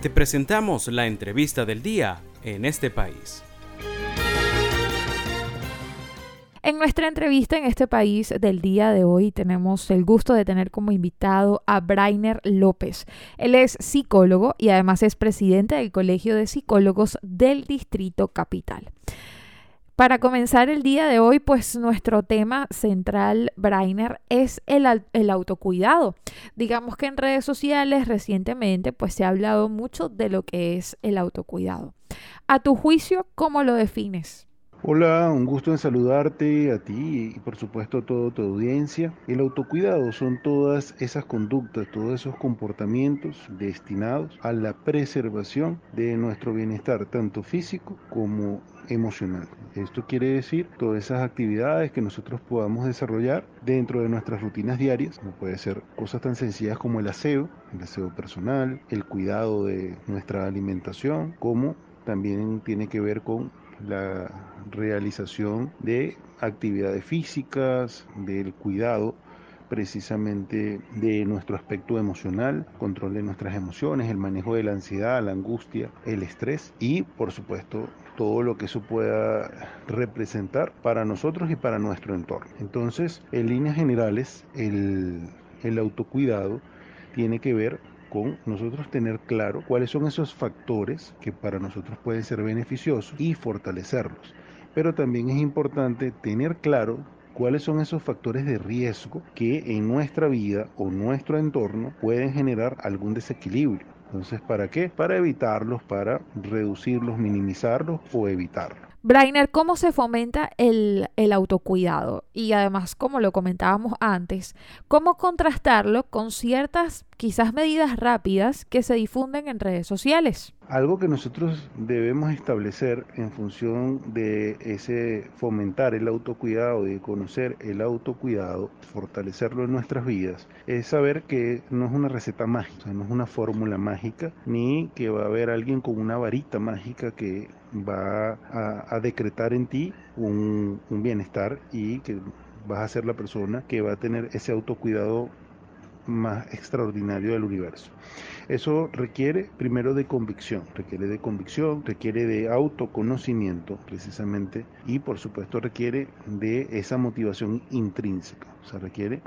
Te presentamos la entrevista del día en este país. En nuestra entrevista en este país del día de hoy tenemos el gusto de tener como invitado a Brainer López. Él es psicólogo y además es presidente del Colegio de Psicólogos del Distrito Capital. Para comenzar el día de hoy, pues nuestro tema central, Brainer, es el, el, autocuidado. Digamos que en redes sociales recientemente pues se ha hablado mucho de lo que es el autocuidado. A tu juicio, ¿cómo lo defines? Hola, un gusto en saludarte a ti y por supuesto a toda tu audiencia. El autocuidado son todas esas conductas, todos esos comportamientos destinados a la preservación de nuestro bienestar, tanto físico como emocional. Esto quiere decir todas esas actividades que nosotros podamos desarrollar dentro de nuestras rutinas diarias, como puede ser cosas tan sencillas como el aseo, el aseo personal, el cuidado de nuestra alimentación, como también tiene que ver con la realización de actividades físicas, del cuidado precisamente de nuestro aspecto emocional, control de nuestras emociones, el manejo de la ansiedad, la angustia, el estrés y por supuesto todo lo que eso pueda representar para nosotros y para nuestro entorno. Entonces, en líneas generales, el, el autocuidado tiene que ver con nosotros tener claro cuáles son esos factores que para nosotros pueden ser beneficiosos y fortalecerlos. Pero también es importante tener claro cuáles son esos factores de riesgo que en nuestra vida o nuestro entorno pueden generar algún desequilibrio. Entonces, ¿para qué? Para evitarlos, para reducirlos, minimizarlos o evitarlos. Brainer, ¿cómo se fomenta el, autocuidado? Y además, como lo comentábamos antes, ¿cómo contrastarlo con ciertas quizás medidas rápidas que se difunden en redes sociales? Algo que nosotros debemos establecer en función de ese fomentar el autocuidado de conocer el autocuidado, fortalecerlo en nuestras vidas, es saber que no es una receta mágica, no es una fórmula mágica, ni que va a haber alguien con una varita mágica que va a, a decretar en ti un, un bienestar y que vas a ser la persona que va a tener ese autocuidado más extraordinario del universo. Eso requiere primero de convicción, requiere de convicción, requiere de autoconocimiento precisamente y por supuesto requiere de esa motivación intrínseca, o sea, requiere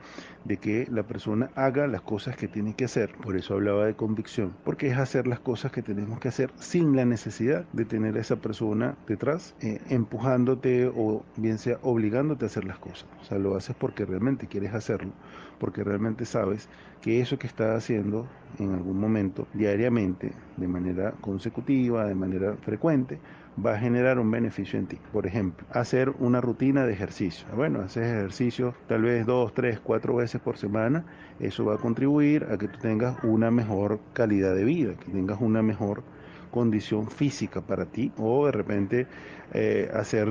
de que la persona haga las cosas que tiene que hacer. Por eso hablaba de convicción, porque es hacer las cosas que tenemos que hacer sin la necesidad de tener a esa persona detrás eh, empujándote o bien sea obligándote a hacer las cosas. O sea, lo haces porque realmente quieres hacerlo, porque realmente sabes que eso que estás haciendo en algún momento, diariamente, de manera consecutiva, de manera frecuente, va a generar un beneficio en ti. Por ejemplo, hacer una rutina de ejercicio. Bueno, haces ejercicio tal vez dos, tres, cuatro veces por semana. Eso va a contribuir a que tú tengas una mejor calidad de vida, que tengas una mejor condición física para ti o de repente eh, hacer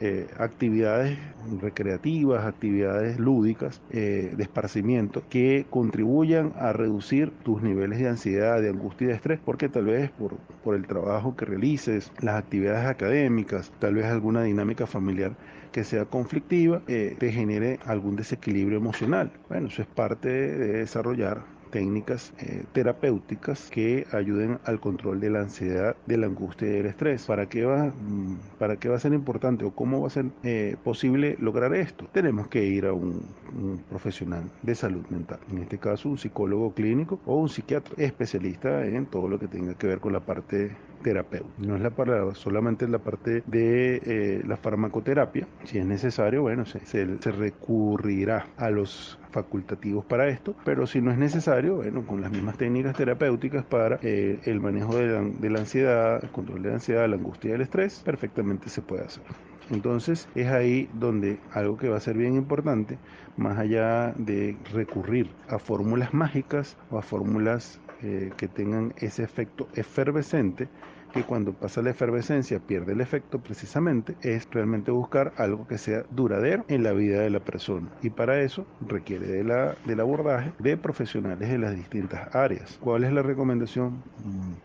eh, actividades recreativas, actividades lúdicas eh, de esparcimiento que contribuyan a reducir tus niveles de ansiedad, de angustia y de estrés, porque tal vez por, por el trabajo que realices, las actividades académicas, tal vez alguna dinámica familiar que sea conflictiva, te genere algún desequilibrio emocional. Bueno, eso es parte de desarrollar técnicas eh, terapéuticas que ayuden al control de la ansiedad, de la angustia y del estrés. ¿Para qué va, mm, para qué va a ser importante o cómo va a ser eh, posible lograr esto? Tenemos que ir a un, un, profesional de salud mental, en este caso un psicólogo clínico o un psiquiatra especialista en todo lo que tenga que ver con la parte terapeuta. No es la para, solamente la parte de eh, la farmacoterapia. Si es necesario, bueno, se, se, se, recurrirá a los facultativos para esto, pero si no es necesario, bueno, con las mismas técnicas terapéuticas para eh, el manejo de la, de la ansiedad, el control de la ansiedad, la angustia y el estrés, perfectamente se puede hacer. Entonces es ahí donde algo que va a ser bien importante, más allá de recurrir a fórmulas mágicas o a fórmulas eh, que tengan ese efecto efervescente, que cuando pasa la efervescencia pierde el efecto precisamente, es realmente buscar algo que sea duradero en la vida de la persona. Y para eso requiere de la, del abordaje de profesionales de las distintas áreas. ¿Cuál es la recomendación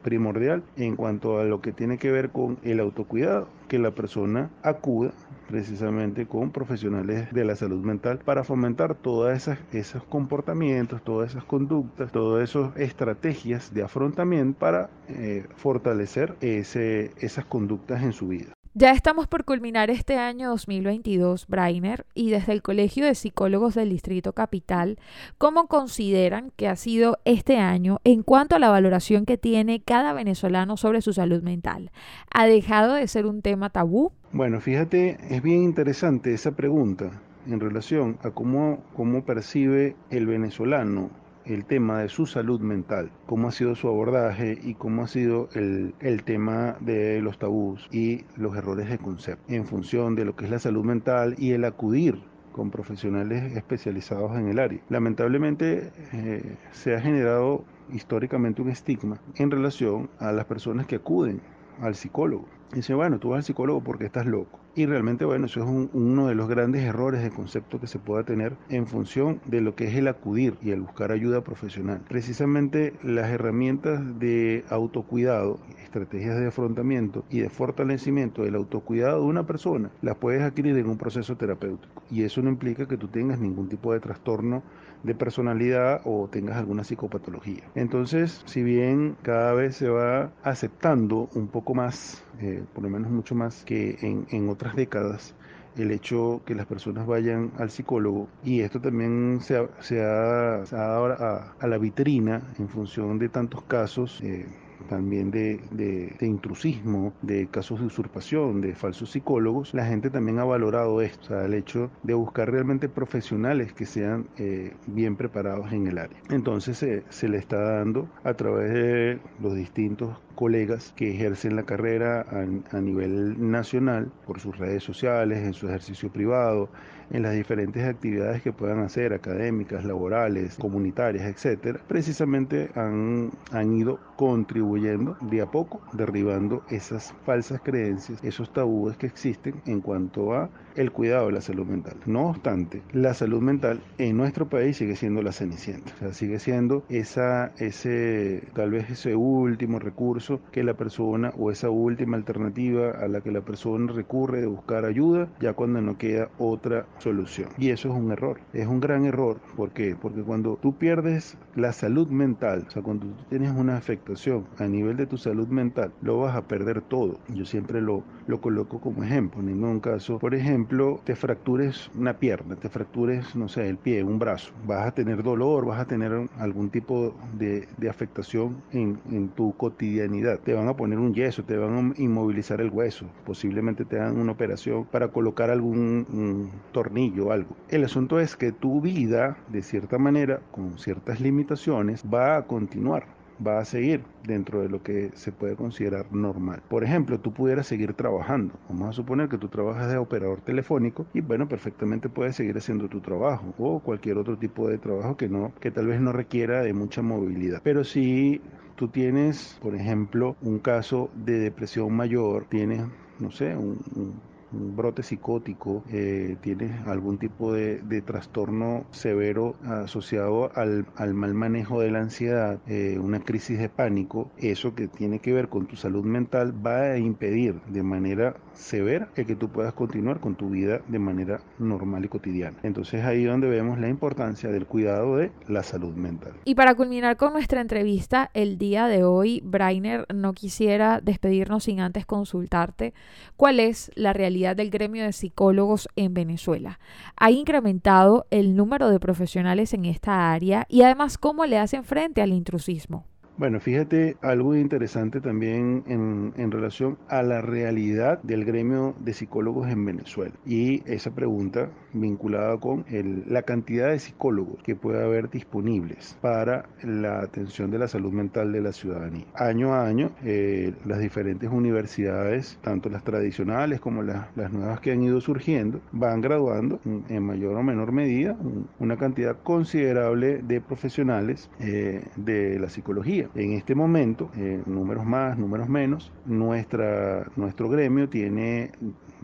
primordial en cuanto a lo que tiene que ver con el autocuidado? Que la persona acuda precisamente con profesionales de la salud mental para fomentar todos esos comportamientos, todas esas conductas, todas esas estrategias de afrontamiento para eh, fortalecer ese, esas conductas en su vida. Ya estamos por culminar este año 2022, Brainer, y desde el Colegio de Psicólogos del Distrito Capital, ¿cómo consideran que ha sido este año en cuanto a la valoración que tiene cada venezolano sobre su salud mental? ¿Ha dejado de ser un tema tabú? Bueno, fíjate, es bien interesante esa pregunta en relación a cómo, cómo percibe el venezolano el tema de su salud mental, cómo ha sido su abordaje y cómo ha sido el, el, tema de los tabús y los errores de concepto en función de lo que es la salud mental y el acudir con profesionales especializados en el área. Lamentablemente eh, se ha generado históricamente un estigma en relación a las personas que acuden al psicólogo. Dice, bueno, tú vas al psicólogo porque estás loco. Y realmente, bueno, eso es uno de los grandes errores de concepto que se pueda tener en función de lo que es el acudir y el buscar ayuda profesional. Precisamente las herramientas de autocuidado, estrategias de afrontamiento y de fortalecimiento del autocuidado de una persona, las puedes adquirir en un proceso terapéutico. Y eso no implica que tú tengas ningún tipo de trastorno de personalidad o tengas alguna psicopatología. Entonces, si bien cada vez se va aceptando un poco más, eh, por lo menos mucho más que en, en otras décadas, el hecho que las personas vayan al psicólogo y esto también se ha, se ha, dado a, a, la vitrina en función de tantos casos. Eh, también de, de, intrusismo, de casos de usurpación, de falsos psicólogos, la gente también ha valorado esto, o sea, el hecho de buscar realmente profesionales que sean eh, bien preparados en el área. Entonces se le está dando a través de los distintos colegas que ejercen la carrera a, a, nivel nacional por sus redes sociales, en su ejercicio privado, en las diferentes actividades que puedan hacer, académicas, laborales, comunitarias, etcétera, precisamente han, han ido contribuyendo de a poco, derribando esas falsas creencias, esos tabúes que existen en cuanto a el cuidado de la salud mental. No obstante, la salud mental en nuestro país sigue siendo la cenicienta, o sea, sigue siendo esa, ese, tal vez ese último recurso que la persona o esa última alternativa a la que la persona recurre de buscar ayuda ya cuando no queda otra solución. Y eso es un error, es un gran error. ¿Por qué? Porque cuando tú pierdes la salud mental, o sea, cuando tú tienes una afectación a nivel de tu salud mental, lo vas a perder todo. Yo siempre lo, lo coloco como ejemplo, en ningún caso, por ejemplo, te fractures una pierna, te fractures, no sé, el pie, un brazo, vas a tener dolor, vas a tener algún tipo de, afectación en, tu cotidianidad. Te van a poner un yeso, te van a inmovilizar el hueso, posiblemente te hagan una operación para colocar algún tornillo o algo. El asunto es que tu vida, de cierta manera, con ciertas limitaciones, va a continuar va a seguir dentro de lo que se puede considerar normal. Por ejemplo, tú pudieras seguir trabajando. Vamos a suponer que tú trabajas de operador telefónico y bueno, perfectamente puedes seguir haciendo tu trabajo o cualquier otro tipo de trabajo que no que tal vez no requiera de mucha movilidad. Pero si tú tienes, por ejemplo, un caso de depresión mayor, tienes, no sé, un, un brote psicótico, eh, tienes algún tipo de, trastorno severo asociado al, mal manejo de la ansiedad, eh, una crisis de pánico, eso que tiene que ver con tu salud mental va a impedir de manera severa que tú puedas continuar con tu vida de manera normal y cotidiana. Entonces ahí es donde vemos la importancia del cuidado de la salud mental. Y para culminar con nuestra entrevista el día de hoy, Brainer, no quisiera despedirnos sin antes consultarte cuál es la realidad del gremio de psicólogos en Venezuela. ¿Ha incrementado el número de profesionales en esta área y además cómo le hacen frente al intrusismo? Bueno, fíjate algo interesante también en, en, relación a la realidad del gremio de psicólogos en Venezuela. Y esa pregunta vinculada con la cantidad de psicólogos que puede haber disponibles para la atención de la salud mental de la ciudadanía. Año a año, eh, las diferentes universidades, tanto las tradicionales como las, las, nuevas que han ido surgiendo, van graduando en mayor o menor medida una cantidad considerable de profesionales eh, de la psicología. En este momento, eh, números más, números menos, nuestra, nuestro gremio tiene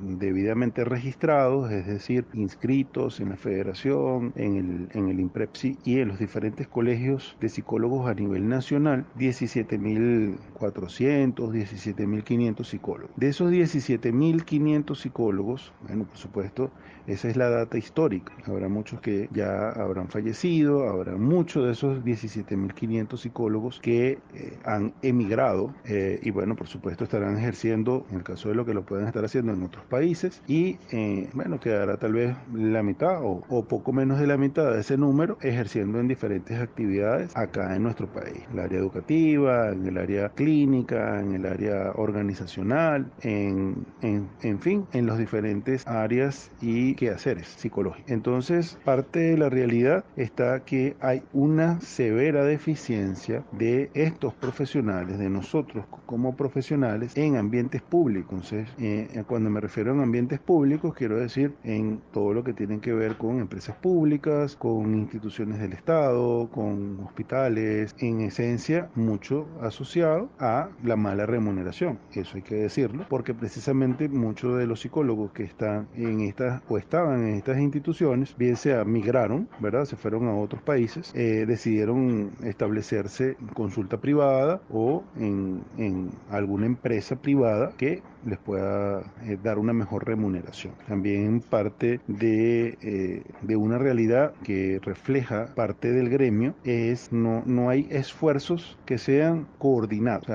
debidamente registrados, es decir, inscritos en la federación, en el, en el IMPREPSI y en los diferentes colegios de psicólogos a nivel nacional, 17.400, 17.500 psicólogos. De esos 17.500 psicólogos, bueno, por supuesto, esa es la data histórica. Habrá muchos que ya habrán fallecido, habrá muchos de esos 17.500 psicólogos que eh, han emigrado eh, y bueno, por supuesto estarán ejerciendo, en el caso de lo que lo puedan estar haciendo en otros países y eh, bueno, quedará tal vez la mitad o, poco menos de la mitad de ese número ejerciendo en diferentes actividades acá en nuestro país, el área educativa, en el área clínica, en el área organizacional, en, en, en fin, en los diferentes áreas y quehaceres psicológicos. Entonces, parte de la realidad está que hay una severa deficiencia de estos profesionales, de nosotros como profesionales, en ambientes públicos. Eh, cuando me refiero a ambientes públicos, quiero decir en todo lo que tiene que ver con empresas públicas, con instituciones del Estado, con hospitales, en esencia, mucho asociado a la mala remuneración. Eso hay que decirlo, porque precisamente muchos de los psicólogos que están en estas o estaban en estas instituciones, bien sea migraron, ¿verdad? Se fueron a otros países, eh, decidieron establecerse consulta privada o en, en alguna empresa privada que les pueda eh, dar una mejor remuneración. También parte de, eh, de, una realidad que refleja parte del gremio es no, no hay esfuerzos que sean coordinados.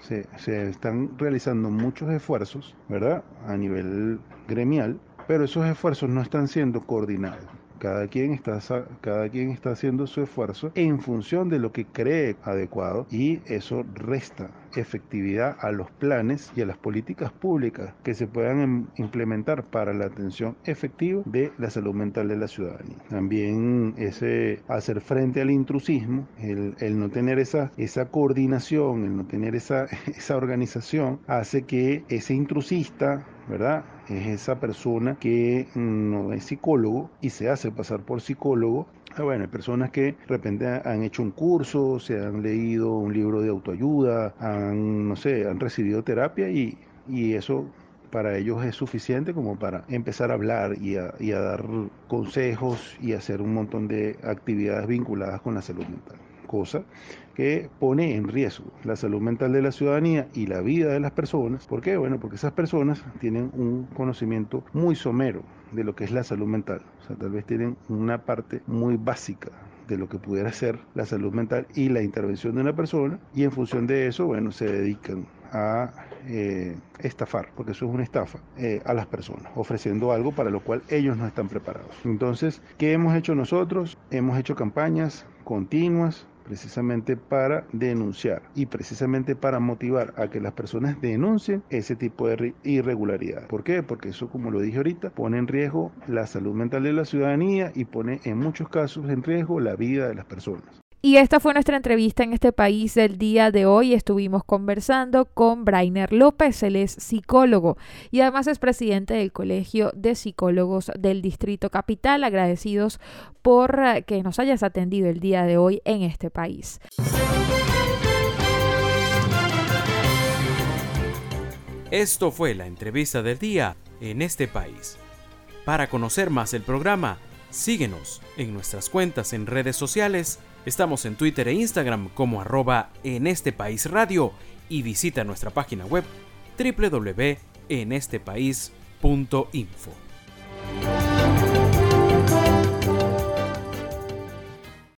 Se, se están realizando muchos esfuerzos, ¿verdad? A nivel gremial, pero esos esfuerzos no están siendo coordinados. Cada quien, está, cada quien está haciendo su esfuerzo en función de lo que cree adecuado y eso resta efectividad a los planes y a las políticas públicas que se puedan implementar para la atención efectiva de la salud mental de la ciudadanía. También ese hacer frente al intrusismo, el, el no tener esa, esa coordinación, el no tener esa, esa organización, hace que ese intrusista ¿verdad? Es esa persona que no es psicólogo y se hace pasar por psicólogo. Ah, bueno, hay personas que de repente han hecho un curso, se han leído un libro de autoayuda, han, no sé, han recibido terapia y, y eso para ellos es suficiente como para empezar a hablar y a, y a dar consejos y hacer un montón de actividades vinculadas con la salud mental cosa que pone en riesgo la salud mental de la ciudadanía y la vida de las personas. ¿Por qué? Bueno, porque esas personas tienen un conocimiento muy somero de lo que es la salud mental. O sea, tal vez tienen una parte muy básica de lo que pudiera ser la salud mental y la intervención de una persona y en función de eso, bueno, se dedican a eh, estafar, porque eso es una estafa, eh, a las personas, ofreciendo algo para lo cual ellos no están preparados. Entonces, ¿qué hemos hecho nosotros? Hemos hecho campañas continuas precisamente para denunciar y precisamente para motivar a que las personas denuncien ese tipo de irregularidad. ¿Por qué? Porque eso, como lo dije ahorita, pone en riesgo la salud mental de la ciudadanía y pone en muchos casos en riesgo la vida de las personas. Y esta fue nuestra entrevista en este país del día de hoy. Estuvimos conversando con Brainer López, él es psicólogo y además es presidente del Colegio de Psicólogos del Distrito Capital. Agradecidos por eh, que nos hayas atendido el día de hoy en este país. Esto fue la entrevista del día en este país. Para conocer más el programa, síguenos en nuestras cuentas en redes sociales Estamos en Twitter e Instagram como arroba en este país radio y visita nuestra página web www.enestepaís.info.